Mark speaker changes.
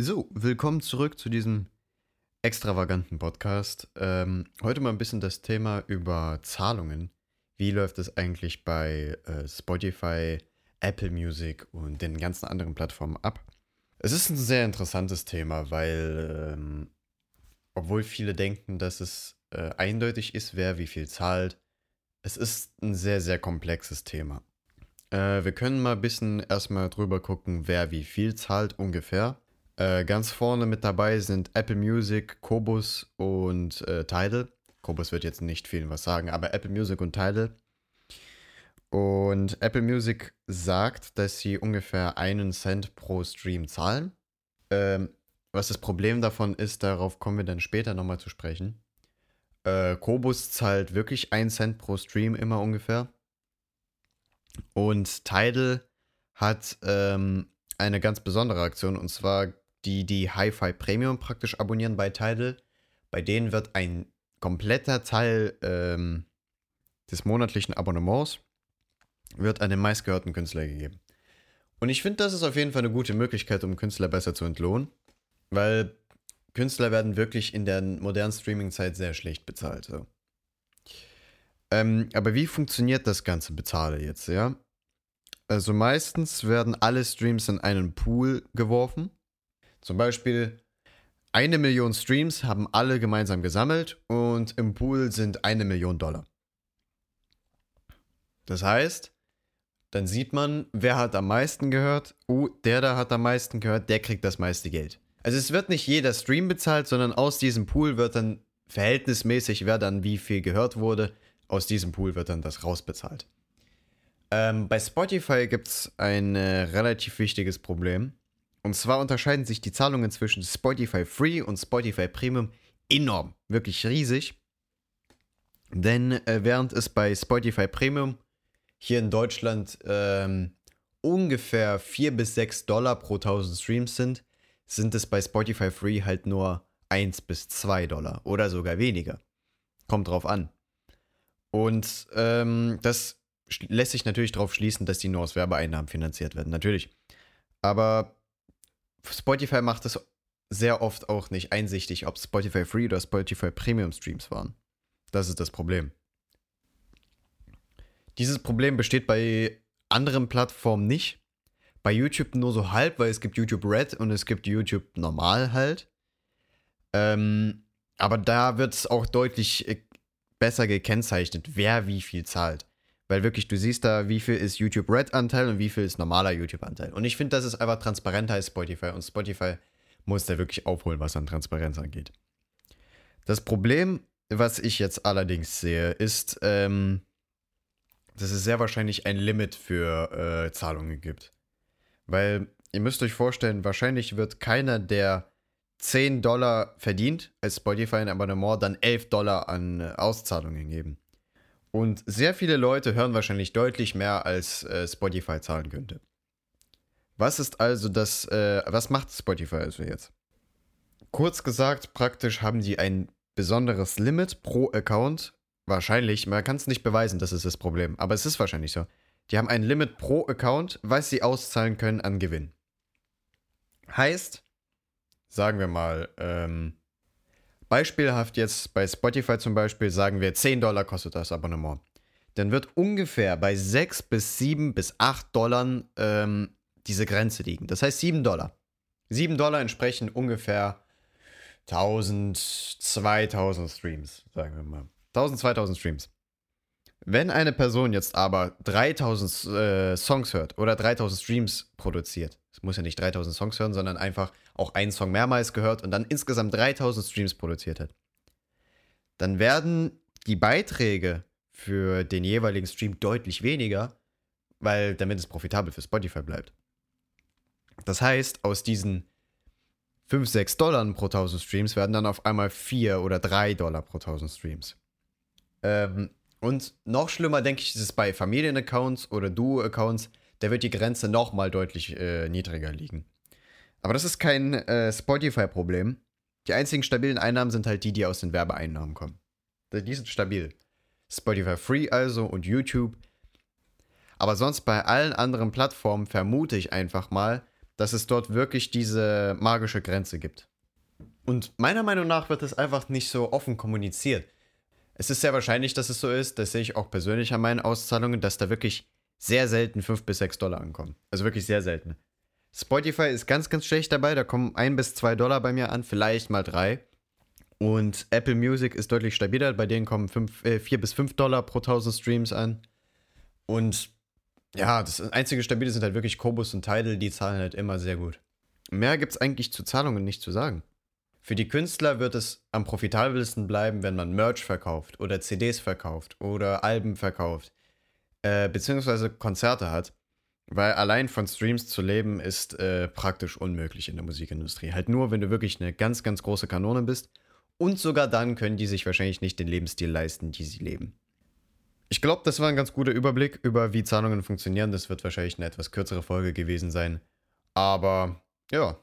Speaker 1: So, willkommen zurück zu diesem extravaganten Podcast. Ähm, heute mal ein bisschen das Thema über Zahlungen. Wie läuft es eigentlich bei äh, Spotify, Apple Music und den ganzen anderen Plattformen ab? Es ist ein sehr interessantes Thema, weil ähm, obwohl viele denken, dass es äh, eindeutig ist, wer wie viel zahlt, es ist ein sehr, sehr komplexes Thema. Äh, wir können mal ein bisschen erstmal drüber gucken, wer wie viel zahlt ungefähr. Äh, ganz vorne mit dabei sind Apple Music, Kobus und äh, Tidal. Kobus wird jetzt nicht vielen was sagen, aber Apple Music und Tidal. Und Apple Music sagt, dass sie ungefähr einen Cent pro Stream zahlen. Ähm, was das Problem davon ist, darauf kommen wir dann später nochmal zu sprechen. Äh, Kobus zahlt wirklich einen Cent pro Stream immer ungefähr. Und Tidal hat ähm, eine ganz besondere Aktion und zwar die die Hi-Fi Premium praktisch abonnieren bei Tidal, bei denen wird ein kompletter Teil ähm, des monatlichen Abonnements wird an den meistgehörten Künstler gegeben. Und ich finde, das ist auf jeden Fall eine gute Möglichkeit, um Künstler besser zu entlohnen, weil Künstler werden wirklich in der modernen Streaming-Zeit sehr schlecht bezahlt. So. Ähm, aber wie funktioniert das ganze Bezahle jetzt, ja? Also meistens werden alle Streams in einen Pool geworfen zum Beispiel, eine Million Streams haben alle gemeinsam gesammelt und im Pool sind eine Million Dollar. Das heißt, dann sieht man, wer hat am meisten gehört. Oh, der da hat am meisten gehört, der kriegt das meiste Geld. Also es wird nicht jeder Stream bezahlt, sondern aus diesem Pool wird dann verhältnismäßig, wer dann wie viel gehört wurde, aus diesem Pool wird dann das rausbezahlt. Ähm, bei Spotify gibt es ein äh, relativ wichtiges Problem. Und zwar unterscheiden sich die Zahlungen zwischen Spotify Free und Spotify Premium enorm, wirklich riesig. Denn äh, während es bei Spotify Premium hier in Deutschland ähm, ungefähr 4 bis 6 Dollar pro 1000 Streams sind, sind es bei Spotify Free halt nur 1 bis 2 Dollar oder sogar weniger. Kommt drauf an. Und ähm, das lässt sich natürlich darauf schließen, dass die nur aus Werbeeinnahmen finanziert werden. Natürlich. Aber Spotify macht es sehr oft auch nicht einsichtig, ob Spotify Free oder Spotify Premium Streams waren. Das ist das Problem. Dieses Problem besteht bei anderen Plattformen nicht. Bei YouTube nur so halb, weil es gibt YouTube Red und es gibt YouTube normal halt. Ähm, aber da wird es auch deutlich äh, besser gekennzeichnet, wer wie viel zahlt. Weil wirklich, du siehst da, wie viel ist YouTube Red-Anteil und wie viel ist normaler YouTube-Anteil. Und ich finde, das ist einfach transparenter als Spotify. Und Spotify muss da wirklich aufholen, was an Transparenz angeht. Das Problem, was ich jetzt allerdings sehe, ist, ähm, dass es sehr wahrscheinlich ein Limit für äh, Zahlungen gibt. Weil ihr müsst euch vorstellen, wahrscheinlich wird keiner, der 10 Dollar verdient als Spotify ein Abonnement, dann 11 Dollar an äh, Auszahlungen geben. Und sehr viele Leute hören wahrscheinlich deutlich mehr, als äh, Spotify zahlen könnte. Was ist also das, äh, was macht Spotify also jetzt? Kurz gesagt, praktisch haben die ein besonderes Limit pro Account. Wahrscheinlich, man kann es nicht beweisen, das ist das Problem, aber es ist wahrscheinlich so. Die haben ein Limit pro Account, was sie auszahlen können an Gewinn. Heißt, sagen wir mal, ähm, Beispielhaft jetzt bei Spotify zum Beispiel sagen wir 10 Dollar kostet das Abonnement. Dann wird ungefähr bei 6 bis 7 bis 8 Dollar ähm, diese Grenze liegen. Das heißt 7 Dollar. 7 Dollar entsprechen ungefähr 1000, 2000 Streams, sagen wir mal. 1000, 2000 Streams. Wenn eine Person jetzt aber 3000 äh, Songs hört oder 3000 Streams produziert, es muss ja nicht 3000 Songs hören, sondern einfach auch einen Song mehrmals gehört und dann insgesamt 3000 Streams produziert hat, dann werden die Beiträge für den jeweiligen Stream deutlich weniger, weil damit es profitabel für Spotify bleibt. Das heißt, aus diesen 5, 6 Dollar pro 1000 Streams werden dann auf einmal 4 oder 3 Dollar pro 1000 Streams. Ähm, und noch schlimmer, denke ich, ist es bei Familienaccounts oder Duo-Accounts, da wird die Grenze nochmal deutlich äh, niedriger liegen. Aber das ist kein äh, Spotify-Problem. Die einzigen stabilen Einnahmen sind halt die, die aus den Werbeeinnahmen kommen. Die sind stabil. Spotify Free also und YouTube. Aber sonst bei allen anderen Plattformen vermute ich einfach mal, dass es dort wirklich diese magische Grenze gibt. Und meiner Meinung nach wird es einfach nicht so offen kommuniziert. Es ist sehr wahrscheinlich, dass es so ist, das sehe ich auch persönlich an meinen Auszahlungen, dass da wirklich sehr selten 5 bis 6 Dollar ankommen. Also wirklich sehr selten. Spotify ist ganz, ganz schlecht dabei, da kommen 1 bis 2 Dollar bei mir an, vielleicht mal 3. Und Apple Music ist deutlich stabiler, bei denen kommen 5, äh, 4 bis 5 Dollar pro 1000 Streams an. Und ja, das einzige Stabile sind halt wirklich Kobus und Tidal, die zahlen halt immer sehr gut. Mehr gibt es eigentlich zu Zahlungen nicht zu sagen. Für die Künstler wird es am profitabelsten bleiben, wenn man Merch verkauft oder CDs verkauft oder Alben verkauft, äh, beziehungsweise Konzerte hat. Weil allein von Streams zu leben ist äh, praktisch unmöglich in der Musikindustrie. Halt nur, wenn du wirklich eine ganz, ganz große Kanone bist. Und sogar dann können die sich wahrscheinlich nicht den Lebensstil leisten, die sie leben. Ich glaube, das war ein ganz guter Überblick über, wie Zahlungen funktionieren. Das wird wahrscheinlich eine etwas kürzere Folge gewesen sein. Aber ja.